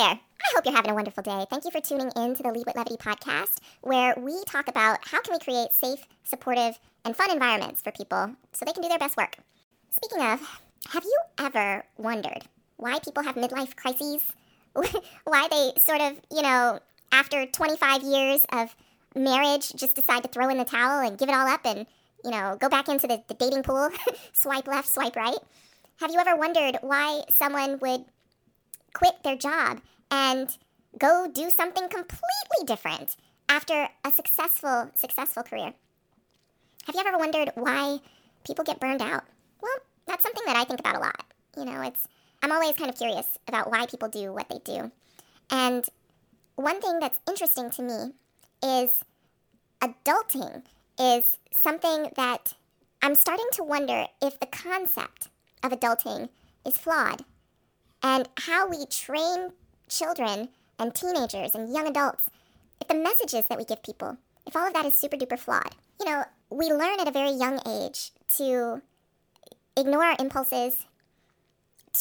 there. I hope you're having a wonderful day. Thank you for tuning in to the Lead with Levity podcast, where we talk about how can we create safe, supportive, and fun environments for people so they can do their best work. Speaking of, have you ever wondered why people have midlife crises? why they sort of, you know, after 25 years of marriage, just decide to throw in the towel and give it all up and, you know, go back into the, the dating pool, swipe left, swipe right? Have you ever wondered why someone would quit their job and go do something completely different after a successful, successful career? Have you ever wondered why people get burned out? Well, that's something that I think about a lot. You know, it's I'm always kind of curious about why people do what they do. And one thing that's interesting to me is adulting is something that I'm starting to wonder if the concept of adulting is flawed and how we train children and teenagers and young adults, if the messages that we give people, if all of that is super duper flawed. You know, we learn at a very young age to ignore our impulses,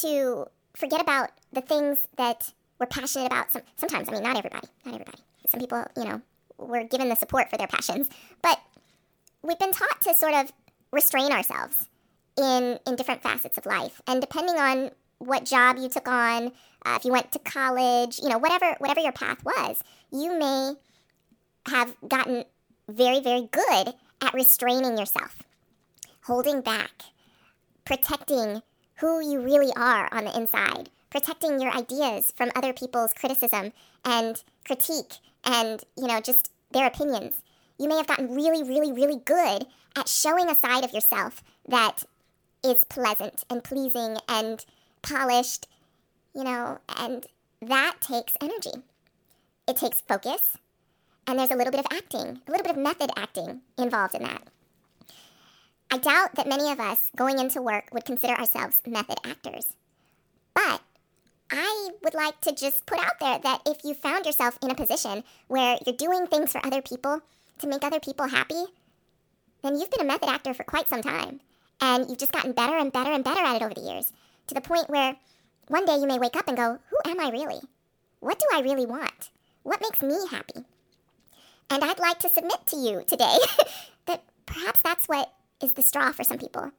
to forget about the things that we're passionate about. Some, sometimes, I mean, not everybody, not everybody. Some people, you know, were given the support for their passions, but we've been taught to sort of restrain ourselves in in different facets of life, and depending on what job you took on, uh, if you went to college, you know, whatever whatever your path was, you may have gotten very very good at restraining yourself, holding back, protecting who you really are on the inside, protecting your ideas from other people's criticism and critique and, you know, just their opinions. You may have gotten really, really, really good at showing a side of yourself that is pleasant and pleasing and polished, you know, and that takes energy. It takes focus, and there's a little bit of acting, a little bit of method acting involved in that. I doubt that many of us going into work would consider ourselves method actors. But I would like to just put out there that if you found yourself in a position where you're doing things for other people to make other people happy, then you've been a method actor for quite some time. And you've just gotten better and better and better at it over the years to the point where one day you may wake up and go, Who am I really? What do I really want? What makes me happy? And I'd like to submit to you today that perhaps that's what is the straw for some people,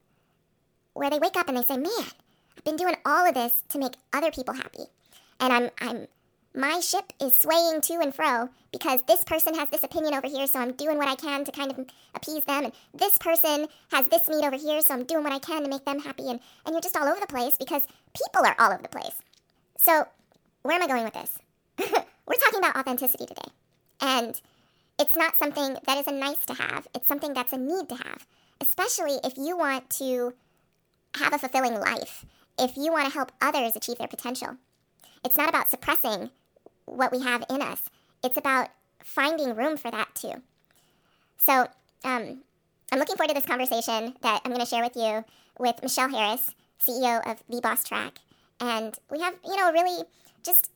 where they wake up and they say, "Man, I've been doing all of this to make other people happy, and I'm I'm my ship is swaying to and fro because this person has this opinion over here, so I'm doing what I can to kind of appease them, and this person has this need over here, so I'm doing what I can to make them happy, and, and you're just all over the place because people are all over the place. So, where am I going with this? We're talking about authenticity today. And it's not something that is a nice to have, it's something that's a need to have especially if you want to have a fulfilling life, if you want to help others achieve their potential. It's not about suppressing what we have in us, it's about finding room for that too. So, um, I'm looking forward to this conversation that I'm going to share with you with Michelle Harris, CEO of The Boss Track. And we have, you know, really just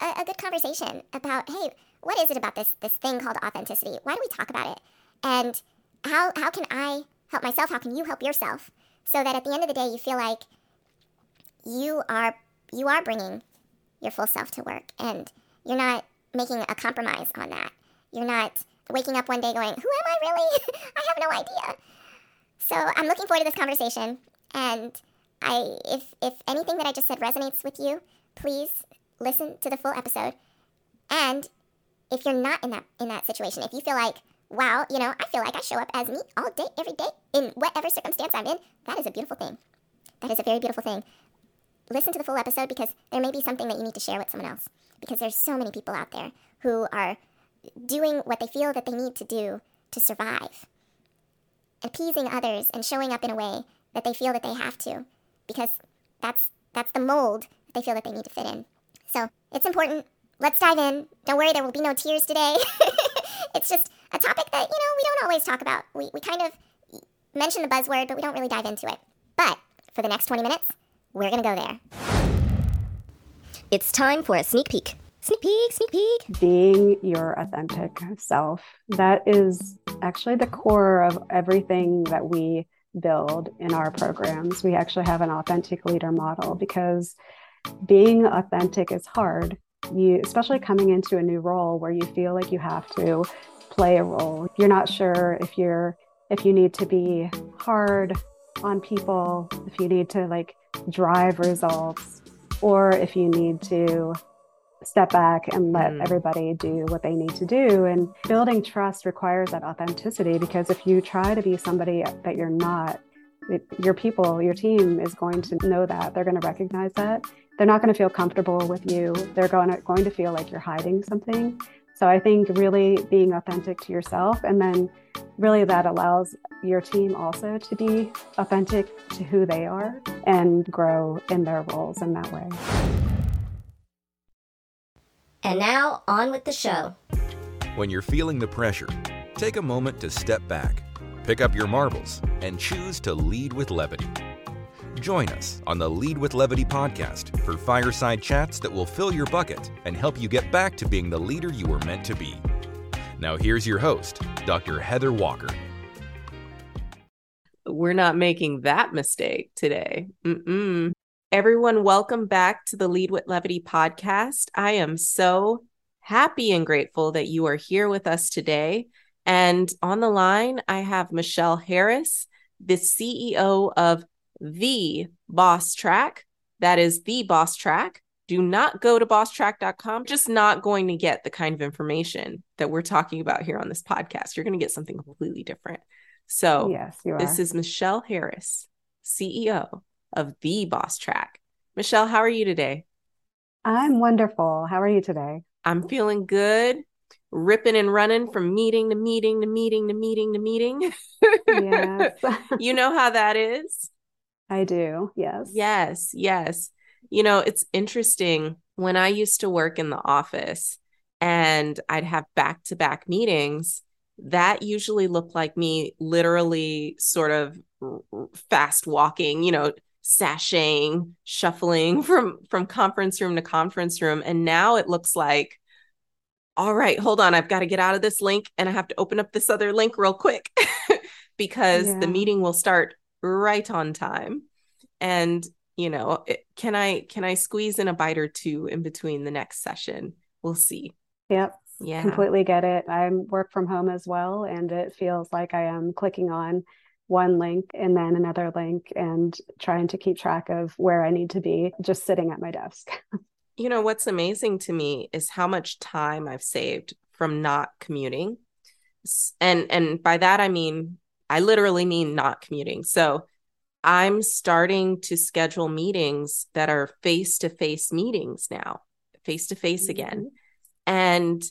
a, a good conversation about, hey, what is it about this, this thing called authenticity? Why do we talk about it? And how how can I help myself? How can you help yourself? So that at the end of the day, you feel like you are you are bringing your full self to work, and you're not making a compromise on that. You're not waking up one day going, "Who am I really? I have no idea." So I'm looking forward to this conversation, and I if if anything that I just said resonates with you, please listen to the full episode. And if you're not in that in that situation, if you feel like wow, you know, I feel like I show up as me all day, every day, in whatever circumstance I'm in. That is a beautiful thing. That is a very beautiful thing. Listen to the full episode because there may be something that you need to share with someone else. Because there's so many people out there who are doing what they feel that they need to do to survive, appeasing others and showing up in a way that they feel that they have to, because that's that's the mold that they feel that they need to fit in. So it's important. Let's dive in. Don't worry, there will be no tears today. it's just a topic that, you know, we don't always talk about. We, we kind of mention the buzzword, but we don't really dive into it. But for the next 20 minutes, we're to go there. It's time for a sneak peek. Sneak peek, sneak peek. Being your authentic self. That is actually the core of everything that we build in our programs. We actually have an authentic leader model because being authentic is hard you especially coming into a new role where you feel like you have to play a role. You're not sure if you're if you need to be hard on people, if you need to like drive results, or if you need to step back and let mm. everybody do what they need to do. And building trust requires that authenticity because if you try to be somebody that you're not, it, your people, your team is going to know that. They're going to recognize that. They're not going to feel comfortable with you. They're going to, going to feel like you're hiding something. So I think really being authentic to yourself and then really that allows your team also to be authentic to who they are and grow in their roles in that way. And now, on with the show. When you're feeling the pressure, take a moment to step back, pick up your marbles, and choose to lead with levity. Join us on the Lead with Levity podcast for fireside chats that will fill your bucket and help you get back to being the leader you were meant to be. Now, here's your host, Dr. Heather Walker. We're not making that mistake today. Mm-mm. Everyone, welcome back to the Lead with Levity podcast. I am so happy and grateful that you are here with us today. And on the line, I have Michelle Harris, the CEO of The Boss Track. That is The Boss Track. Do not go to bosstrack.com. Just not going to get the kind of information that we're talking about here on this podcast. You're going to get something completely different. So, yes, this is Michelle Harris, CEO of the Boss Track. Michelle, how are you today? I'm wonderful. How are you today? I'm feeling good, ripping and running from meeting to meeting to meeting to meeting to meeting. Yes. you know how that is? I do. Yes. Yes. Yes. You know, it's interesting when I used to work in the office and I'd have back to back meetings, that usually looked like me literally sort of fast walking, you know, sashaying, shuffling from from conference room to conference room, and now it looks like, all right, hold on, I've got to get out of this link, and I have to open up this other link real quick because yeah. the meeting will start right on time, and you know, it, can I can I squeeze in a bite or two in between the next session? We'll see. Yep. Yeah. Completely get it. I work from home as well, and it feels like I am clicking on one link and then another link and trying to keep track of where I need to be just sitting at my desk. you know, what's amazing to me is how much time I've saved from not commuting. And and by that I mean I literally mean not commuting. So I'm starting to schedule meetings that are face-to-face meetings now, face-to-face mm-hmm. again. And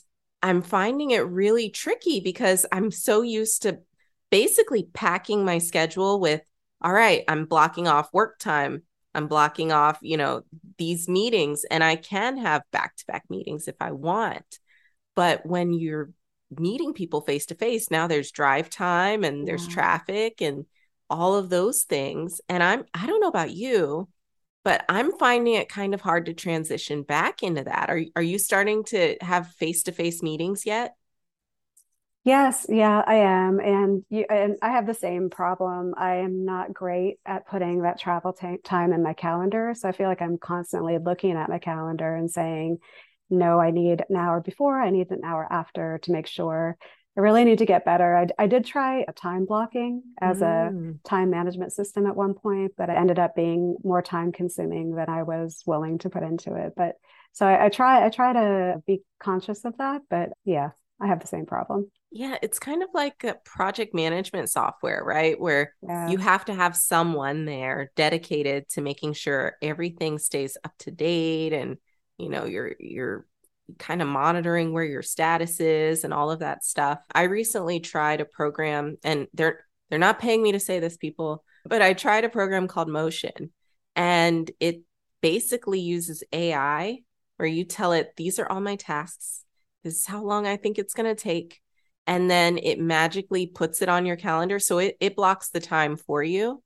I'm finding it really tricky because I'm so used to basically packing my schedule with all right i'm blocking off work time i'm blocking off you know these meetings and i can have back to back meetings if i want but when you're meeting people face to face now there's drive time and there's yeah. traffic and all of those things and i'm i don't know about you but i'm finding it kind of hard to transition back into that are, are you starting to have face to face meetings yet Yes, yeah, I am, and you and I have the same problem. I am not great at putting that travel t- time in my calendar, so I feel like I'm constantly looking at my calendar and saying, "No, I need an hour before. I need an hour after to make sure." I really need to get better. I, I did try a time blocking as mm. a time management system at one point, but it ended up being more time consuming than I was willing to put into it. But so I, I try I try to be conscious of that, but yeah, I have the same problem. Yeah, it's kind of like a project management software, right? Where yeah. you have to have someone there dedicated to making sure everything stays up to date and you know, you're you're kind of monitoring where your status is and all of that stuff. I recently tried a program and they're they're not paying me to say this people, but I tried a program called Motion and it basically uses AI where you tell it these are all my tasks. This is how long I think it's going to take and then it magically puts it on your calendar. So it, it blocks the time for you,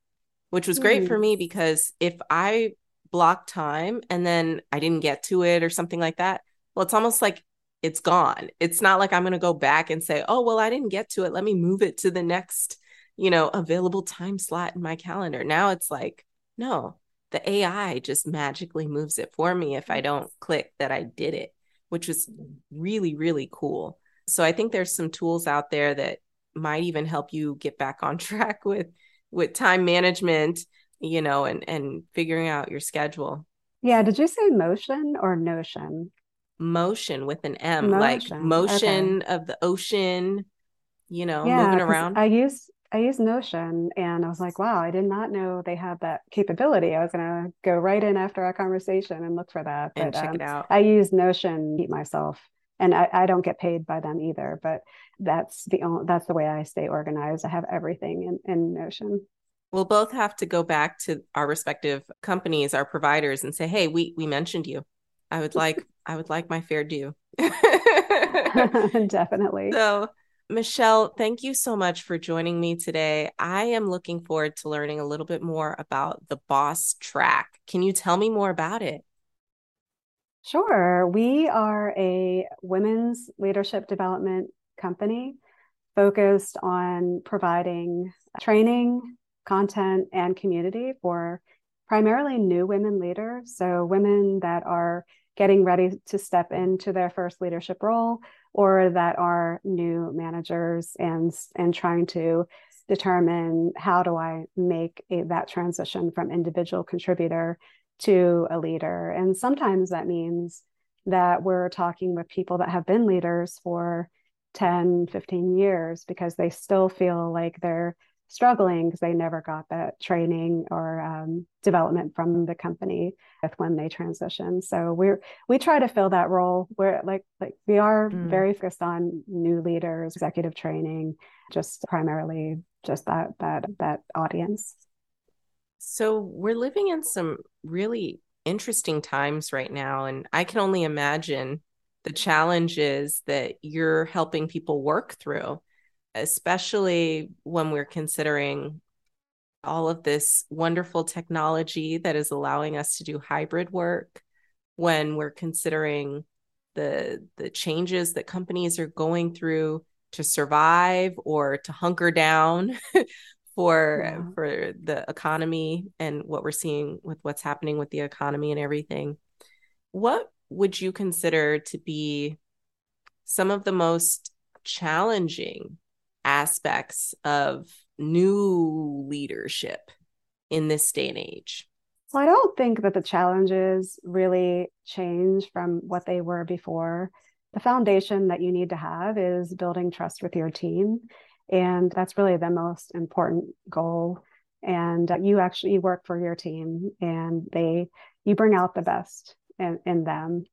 which was great mm. for me because if I block time and then I didn't get to it or something like that, well, it's almost like it's gone. It's not like I'm going to go back and say, oh, well, I didn't get to it. Let me move it to the next, you know, available time slot in my calendar. Now it's like, no, the AI just magically moves it for me if I don't click that I did it. which is really, really cool. So I think there's some tools out there that might even help you get back on track with with time management, you know, and and figuring out your schedule. Yeah, did you say motion or notion? Motion with an M, motion. like motion okay. of the ocean, you know, yeah, moving around. I use I use Notion and I was like, wow, I did not know they had that capability. I was gonna go right in after our conversation and look for that. But, and check um, it out. I use Notion keep myself and I, I don't get paid by them either, but that's the only that's the way I stay organized. I have everything in, in Notion. We'll both have to go back to our respective companies, our providers, and say, hey, we we mentioned you. I would like I would like my fair due. Definitely. So Michelle, thank you so much for joining me today. I am looking forward to learning a little bit more about the Boss Track. Can you tell me more about it? Sure. We are a women's leadership development company focused on providing training, content, and community for primarily new women leaders. So, women that are getting ready to step into their first leadership role or that are new managers and and trying to determine how do I make a, that transition from individual contributor to a leader. And sometimes that means that we're talking with people that have been leaders for 10, 15 years because they still feel like they're struggling because they never got that training or um, development from the company with when they transition. So we're we try to fill that role. We're like like we are mm. very focused on new leaders, executive training, just primarily just that that that audience. So we're living in some really interesting times right now, and I can only imagine the challenges that you're helping people work through especially when we're considering all of this wonderful technology that is allowing us to do hybrid work when we're considering the the changes that companies are going through to survive or to hunker down for yeah. for the economy and what we're seeing with what's happening with the economy and everything what would you consider to be some of the most challenging aspects of new leadership in this day and age? Well, I don't think that the challenges really change from what they were before. The foundation that you need to have is building trust with your team. And that's really the most important goal. And uh, you actually work for your team and they you bring out the best in, in them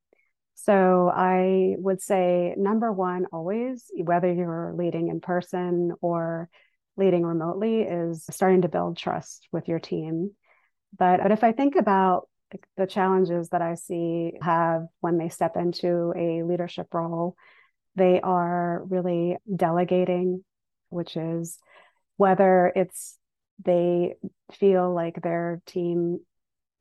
so I would say number one, always, whether you're leading in person or leading remotely, is starting to build trust with your team. But, but if I think about the challenges that I see have when they step into a leadership role, they are really delegating, which is whether it's they feel like their team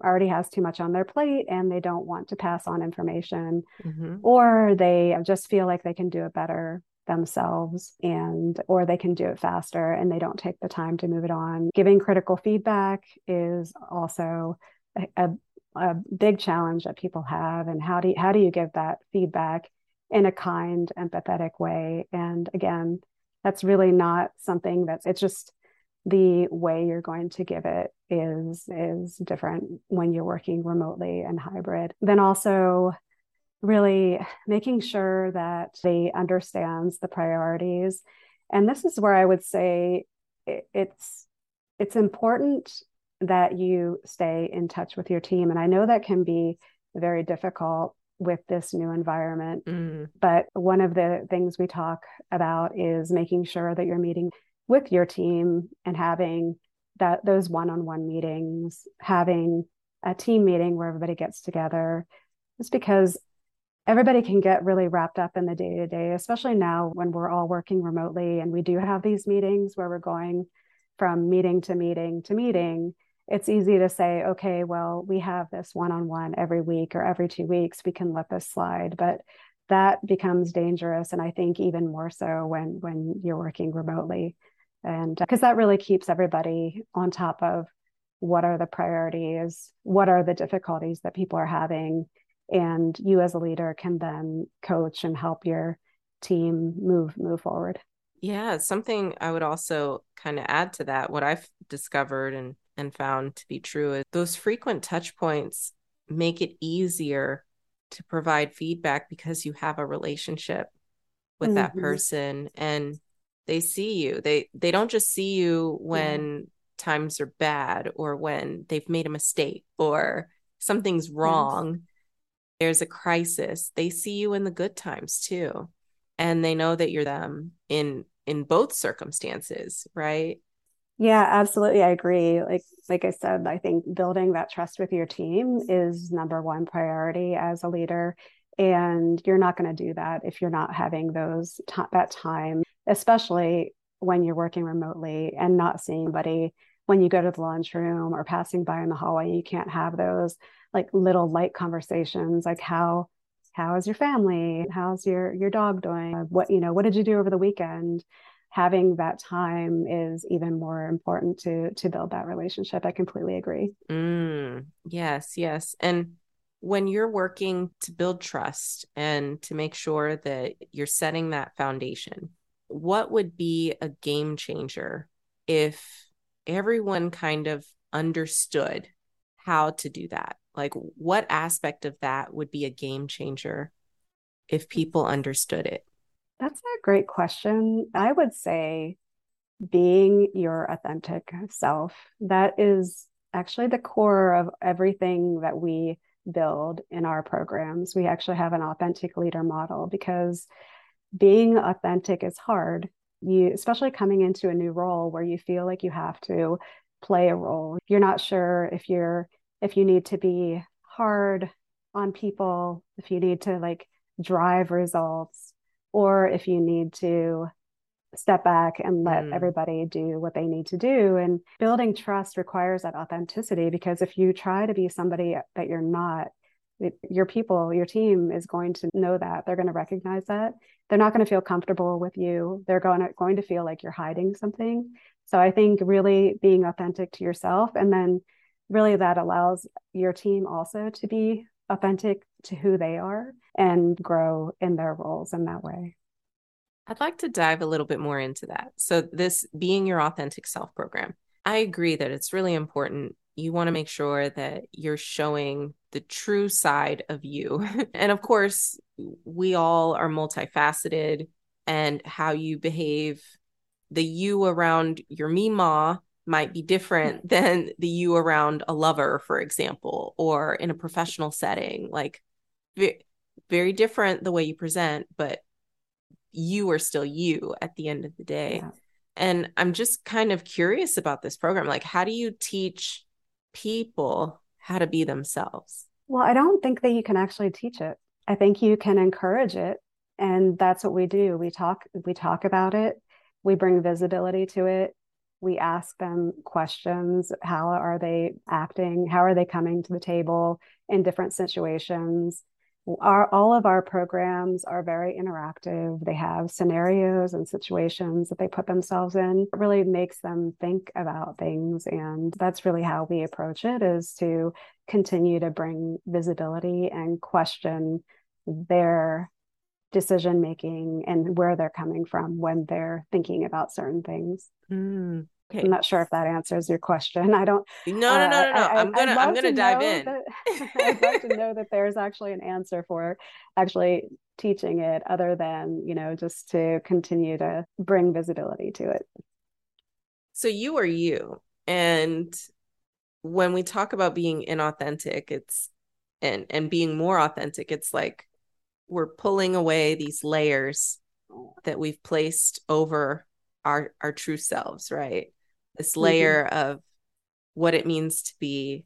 already has too much on their plate and they don't want to pass on information. Mm-hmm. or they just feel like they can do it better themselves and or they can do it faster and they don't take the time to move it on. Giving critical feedback is also a, a, a big challenge that people have and how do you, how do you give that feedback in a kind empathetic way? And again that's really not something that's it's just the way you're going to give it is is different when you're working remotely and hybrid. Then also really making sure that they understands the priorities. And this is where i would say it, it's it's important that you stay in touch with your team. And i know that can be very difficult with this new environment mm. but one of the things we talk about is making sure that you're meeting with your team and having that those one-on-one meetings having a team meeting where everybody gets together is because everybody can get really wrapped up in the day to day especially now when we're all working remotely and we do have these meetings where we're going from meeting to meeting to meeting it's easy to say okay well we have this one-on-one every week or every two weeks we can let this slide. But that becomes dangerous and i think even more so when when you're working remotely and because uh, that really keeps everybody on top of what are the priorities what are the difficulties that people are having. And you as a leader can then coach and help your team move move forward. Yeah something i would also kind of add to that what i've discovered and and found to be true is those frequent touch points make it easier to provide feedback because you have a relationship with mm-hmm. that person. And they see you. They they don't just see you when yeah. times are bad or when they've made a mistake or something's wrong. Yes. there's a crisis. They see you in the good times too. And they know that you're them in in both circumstances right? Yeah absolutely. I agree. Like like i said i think building that trust with your team is number one priority as a leader. And you're not going to do that if you're not having those t- that time especially when you're working remotely and not seeing anybody. When you go to the lunchroom or passing by in the hallway you can't have those like little light conversations like how how is your family? How's your your dog doing? What you know what did you do over the weekend? Having that time is even more important to to build that relationship. I completely agree. Mm, yes yes. And when you're working to build trust and to make sure that you're setting that foundation what would be a game changer if everyone kind of understood how to do that like, what aspect of that would be a game changer if people understood it? That's a great question. I would say being your authentic self. That is actually the core of everything that we build in our programs. We actually have an authentic leader model because being authentic is hard. You, especially coming into a new role where you feel like you have to play a role. You're not sure if you're if you need to be hard on people, if you need to like drive results, or if you need to step back and let mm. everybody do what they need to do. And building trust requires that authenticity because if you try to be somebody that you're not, your people, your team is going to know that. They're going to recognize that. They're not going to feel comfortable with you. They're going to, going to feel like you're hiding something. So I think really being authentic to yourself and then really that allows your team also to be authentic to who they are and grow in their roles in that way. I'd like to dive a little bit more into that. So, this being your authentic self program, I agree that it's really important. You want to make sure that you're showing the true side of you. and of course, we all are multifaceted, and how you behave, the you around your Mima might be different than the you around a lover, for example, or in a professional setting. Like, very different the way you present, but you are still you at the end of the day. Yeah. And I'm just kind of curious about this program. Like, how do you teach people how to be themselves? Well, I don't think that you can actually teach it. I think you can encourage it. And that's what we do. We talk, we talk about it. We bring visibility to it we ask them questions how are they acting how are they coming to the table in different situations our, all of our programs are very interactive. They have scenarios and situations that they put themselves in. It really makes them think about things and that's really how we approach it is to continue to bring visibility and question their decision making and where they're coming from when they're thinking about certain things. Mm, okay. I'm not sure if that answers your question. I don't. No, no, no, uh, no, no. I, am gonna, I'm gonna dive in. That, I'd love to know that there's actually an answer for actually teaching it, other than you know just to continue to bring visibility to it. So you are you, and when we talk about being inauthentic, it's and and being more authentic, it's like we're pulling away these layers that we've placed over our our true selves right this mm-hmm. layer mm-hmm. of what it means to be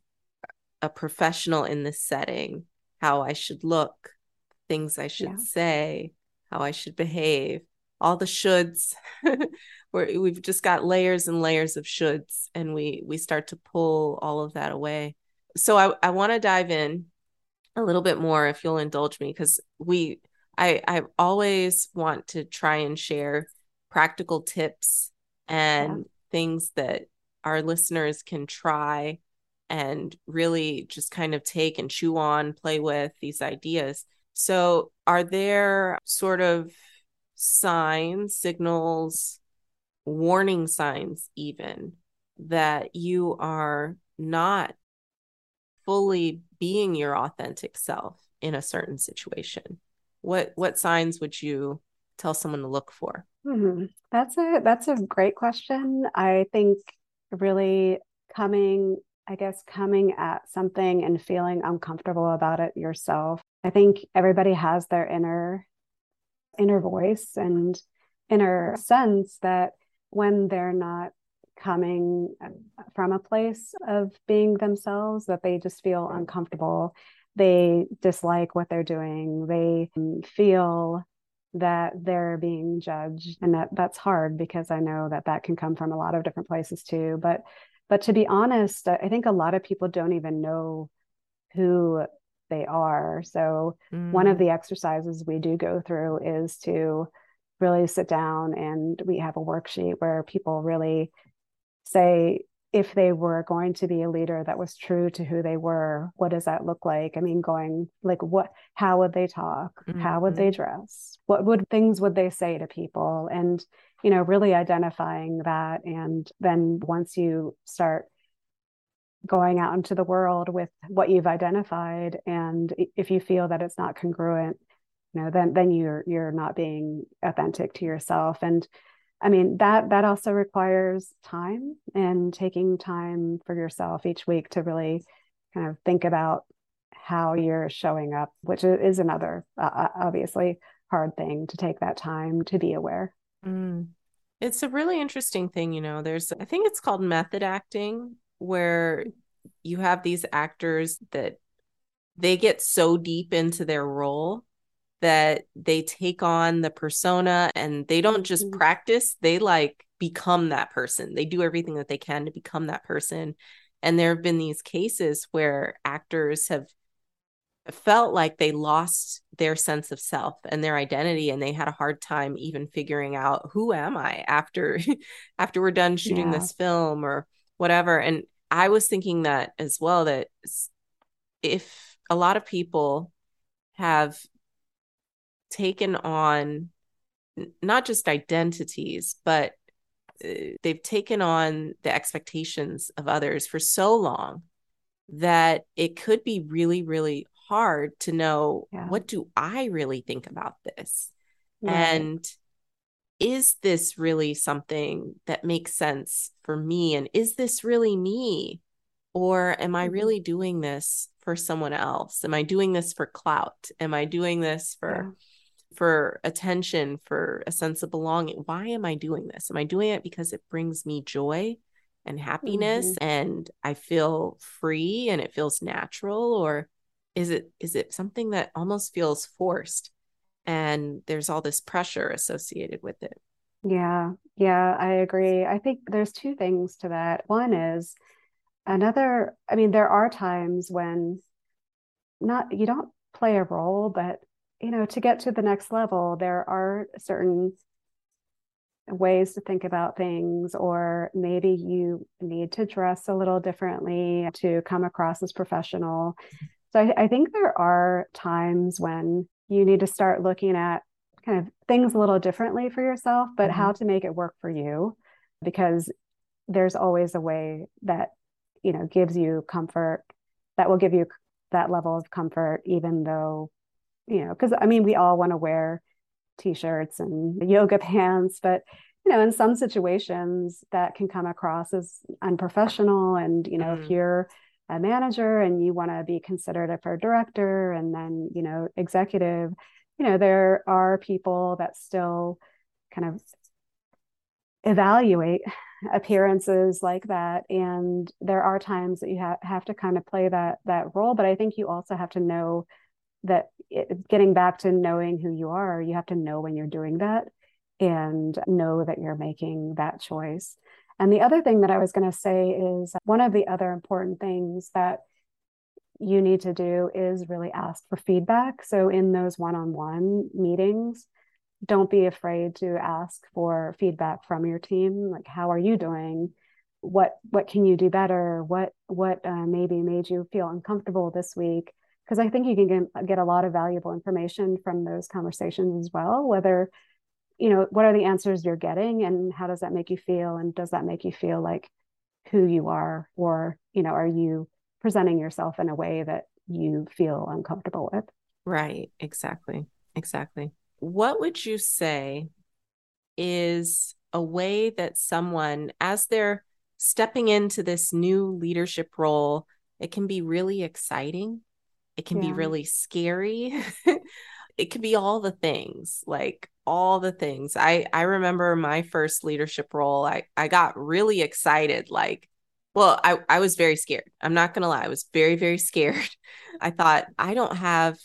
a professional in this setting how i should look things i should yeah. say how i should behave all the shoulds where we've just got layers and layers of shoulds and we we start to pull all of that away so i, I want to dive in a little bit more if you'll indulge me because we I I always want to try and share practical tips and yeah. things that our listeners can try and really just kind of take and chew on, play with these ideas. So, are there sort of signs, signals, warning signs, even that you are not fully being your authentic self in a certain situation? What what signs would you tell someone to look for? Mm-hmm. That's a that's a great question. I think really coming, I guess, coming at something and feeling uncomfortable about it yourself. I think everybody has their inner inner voice and inner sense that when they're not coming from a place of being themselves that they just feel uncomfortable they dislike what they're doing they feel that they're being judged and that that's hard because i know that that can come from a lot of different places too but but to be honest i think a lot of people don't even know who they are so mm. one of mm. the exercises we do go through is to really sit down and we have a worksheet where people really say if they were going to be a leader that was true to who they were what does that look like i mean going like what how would they talk mm-hmm. how would they mm-hmm. dress what would things would they say to people? And you know really identifying that and then once you start going out into the world with what you've identified and if you feel that it's not congruent you know then then you're you're not being authentic to yourself. And I mean that that also requires time and taking time for yourself each week to really kind of think about how you're showing up, which is another uh, obviously hard thing to take that time to be aware. Mm. It's a really interesting thing, you know. There's I think it's called method acting where you have these actors that they get so deep into their role that they take on the persona and they don't just mm-hmm. practice, they like become that person. They do everything that they can to become that person. And there have been these cases where actors have felt like they lost their sense of self and their identity and they had a hard time even figuring out who am I after after we're done shooting yeah. this film or whatever. And I was thinking that as well that if a lot of people have taken on not just identities, but uh, they've taken on the expectations of others for so long that it could be really, really hard to know yeah. what do I really think about this? And is this really something that makes sense for me? And is this really me? Or am I mm-hmm. really doing this for someone else? Am I doing this for clout? Am I doing this for yeah for attention, for a sense of belonging. Why am I doing this? Am I doing it because it brings me joy and happiness mm-hmm. and I feel free and it feels natural or is it is it something that almost feels forced and there's all this pressure associated with it? Yeah. Yeah, I agree. I think there's two things to that. One is another I mean there are times when not you don't play a role but you know, to get to the next level, there are certain ways to think about things, or maybe you need to dress a little differently to come across as professional. So I, I think there are times when you need to start looking at kind of things a little differently for yourself, but mm-hmm. how to make it work for you, because there's always a way that, you know, gives you comfort, that will give you that level of comfort, even though you know, because I mean, we all want to wear t-shirts and yoga pants, but you know, in some situations that can come across as unprofessional. And you know, mm. if you're a manager and you want to be considered a director and then you know executive, you know, there are people that still kind of evaluate appearances like that and there are times that you ha- have to kind of play that that role but i think you also have to know that it, getting back to knowing who you are, you have to know when you're doing that and know that you're making that choice. And the other thing that I was going to say is one of the other important things that you need to do is really ask for feedback. So, in those one on one meetings, don't be afraid to ask for feedback from your team. Like, how are you doing? what what can you do better what what uh, maybe made you feel uncomfortable this week because i think you can get, get a lot of valuable information from those conversations as well whether you know what are the answers you're getting and how does that make you feel and does that make you feel like who you are or you know are you presenting yourself in a way that you feel uncomfortable with right exactly exactly what would you say is a way that someone as they're stepping into this new leadership role, it can be really exciting. It can yeah. be really scary. it can be all the things, like all the things. I I remember my first leadership role. I I got really excited like well, I I was very scared. I'm not going to lie. I was very very scared. I thought I don't have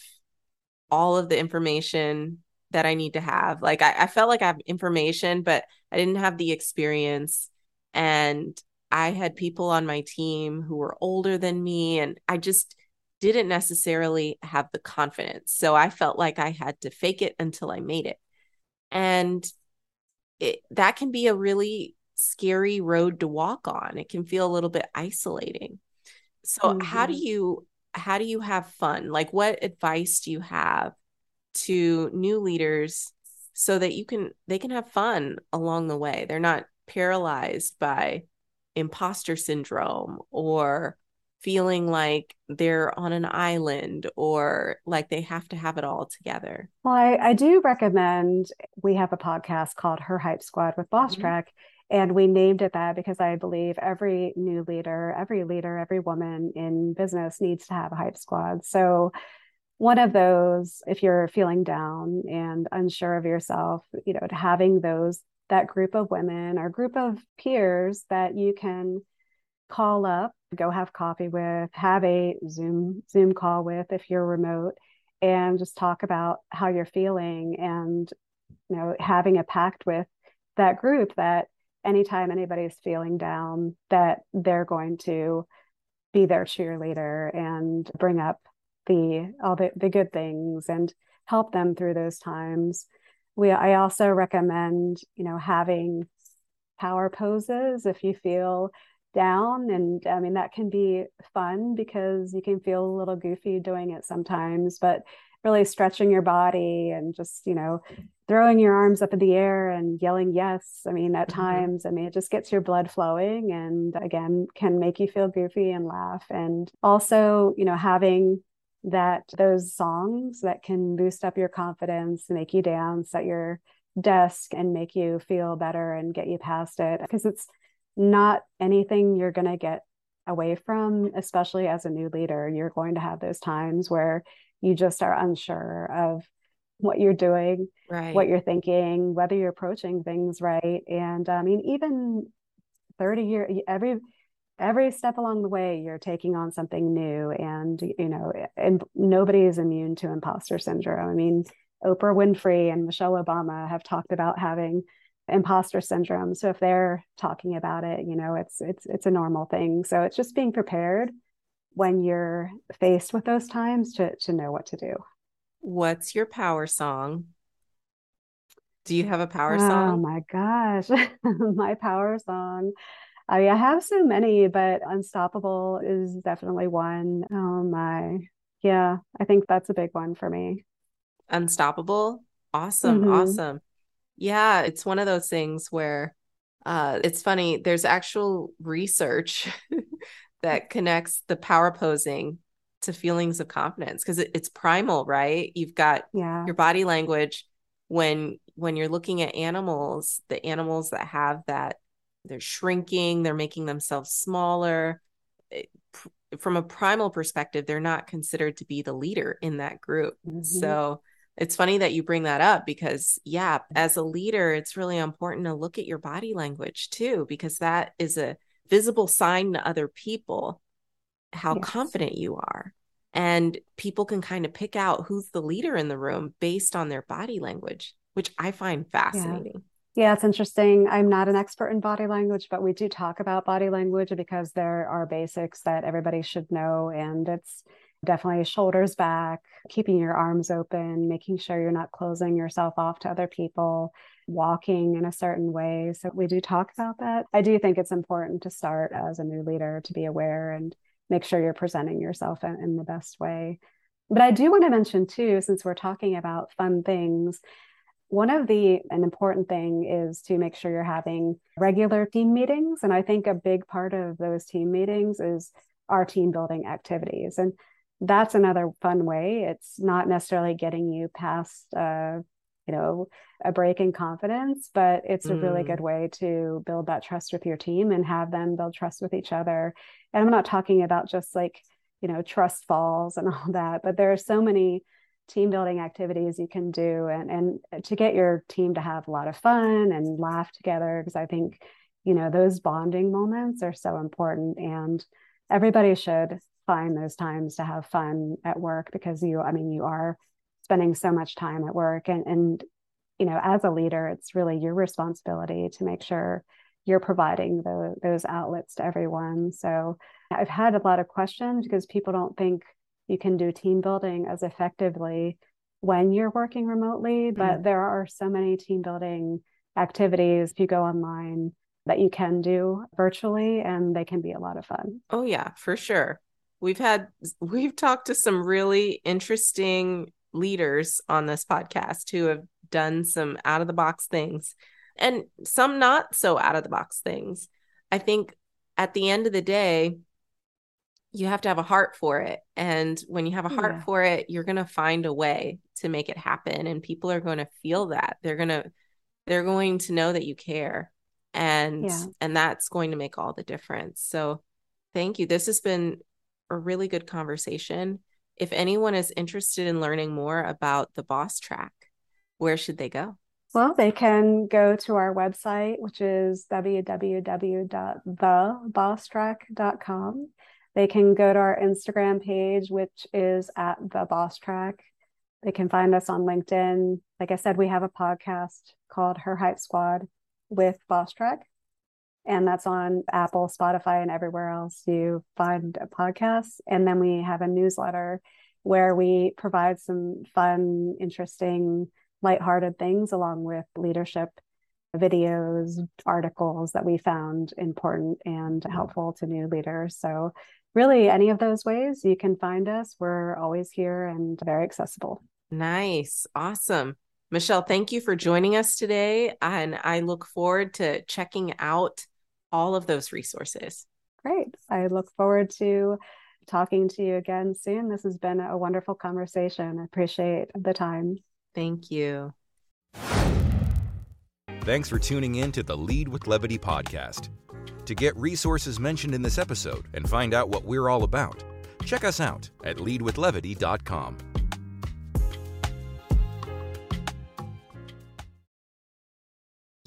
all of the information that I need to have. Like I, I felt like I have information, but I didn't have the experience and I had people on my team who were older than me, and I just didn't necessarily have the confidence. So I felt like I had to fake it until I made it. And it, that can be a really scary road to walk on. It can feel a little bit isolating. So mm-hmm. how do mm-hmm. you how do you have fun? Like what advice do you have to new leaders so that you can they can have fun along the way. They're not paralyzed by imposter syndrome or feeling like they're on an island or like they have to have it all together? Well, I, I do recommend we have a podcast called Her Hype Squad with Boss mm-hmm. Track. And we named it that because I believe every new leader, every leader, every woman in business needs to have a hype squad. So one of those, if you're feeling down and unsure of yourself, you know, having those that group of women or group of peers that you can call up, go have coffee with, have a Zoom Zoom call with if you're remote, and just talk about how you're feeling and you know having a pact with that group that anytime anybody's feeling down that they're going to be their cheerleader and bring up the all the, the good things and help them through those times. We i also recommend you know having power poses if you feel down and i mean that can be fun because you can feel a little goofy doing it sometimes but really stretching your body and just you know throwing your arms up in the air and yelling yes i mean at mm-hmm. times i mean it just gets your blood flowing and again can make you feel goofy and laugh and also you know having that those songs that can boost up your confidence, make you dance at your desk and make you feel better and get you past it because it's not anything you're going to get away from, especially as a new leader. You're going to have those times where you just are unsure of what you're doing, right. what you're thinking, whether you're approaching things right. And I mean, even 30 years, every every step along the way you're taking on something new and you know and nobody is immune to imposter syndrome i mean oprah winfrey and michelle obama have talked about having imposter syndrome so if they're talking about it you know it's it's it's a normal thing so it's just being prepared when you're faced with those times to to know what to do what's your power song do you have a power oh, song oh my gosh my power song I, I have so many, but Unstoppable is definitely one. Oh my. Yeah, I think that's a big one for me. Unstoppable. Awesome. Mm-hmm. Awesome. Yeah, it's one of those things where uh, it's funny. There's actual research that connects the power posing to feelings of confidence because it, it's primal, right? You've got yeah. your body language when when you're looking at animals, the animals that have that they're shrinking, they're making themselves smaller. from a primal perspective, they're not considered to be the leader in that group. Mm-hmm. So it's funny that you bring that up because, yeah, mm-hmm. as a leader, it's really important to look at your body language too, because that is a visible sign to other people how yes. confident you are. And people can kind of pick out who's the leader in the room based on their body language, which I find fascinating. Yeah. Yeah, it's interesting. I'm not an expert in body language, but we do talk about body language because there are basics that everybody should know. And it's definitely shoulders back, keeping your arms open, making sure you're not closing yourself off to other people, walking in a certain way. So we do talk about that. I do think it's important to start as a new leader to be aware and make sure you're presenting yourself in, in the best way. But I do want to mention too, since we're talking about fun things, one of the an important thing is to make sure you're having regular team meetings. And I think a big part of those team meetings is our team building activities. And that's another fun way. It's not necessarily getting you past uh, you know, a break in confidence, but it's a really good mm. way to build that trust with your team and have them build trust with each other. And I'm not talking about just like, you know, trust falls and all that, but there are so many team building activities you can do and and to get your team to have a lot of fun and laugh together because I think, you know, those bonding moments are so important and everybody should find those times to have fun at work because you I mean you are spending so much time at work. And and you know as a leader it's really your responsibility to make sure you're providing the, those outlets to everyone. So i've had a lot of questions because people don't think you can do team building as effectively when you're working remotely but mm. there are so many team building activities if you go online that you can do virtually and they can be a lot of fun. Oh yeah for sure we've had we've talked to some really interesting leaders on this podcast who have done some out of the box things and some not so out of the box things. I think at the end of the day, you have to have a heart for it. And when you have a heart yeah. for it, you're going to find a way to make it happen. And people are going to feel that. They're going to, they're going to know that you care. And, yeah. and that's going to make all the difference. So thank you. This has been a really good conversation if anyone is interested in learning more about the Boss Track, where should they go? Well, they can go to our website, which is www.thebosstrack.com. They can go to our Instagram page, which is at the Boss Track. They can find us on LinkedIn. Like I said, we have a podcast called Her Hype Squad with Boss Track and that's on Apple, Spotify, and everywhere else you find podcasts. And then we have a newsletter where we provide some fun, interesting, lighthearted things along with leadership videos, articles that we found important and helpful to new leaders. So, really, any of those ways you can find us. We're always here and very accessible. Nice. Awesome. Michelle, thank you for joining us today. And I look forward to checking out all of those resources. Great. I look forward to talking to you again soon. This has been a wonderful conversation. I appreciate the time. Thank you. Thanks for tuning in to the Lead with Levity podcast. To get resources mentioned in this episode and find out what we're all about, check us out at leadwithlevity.com.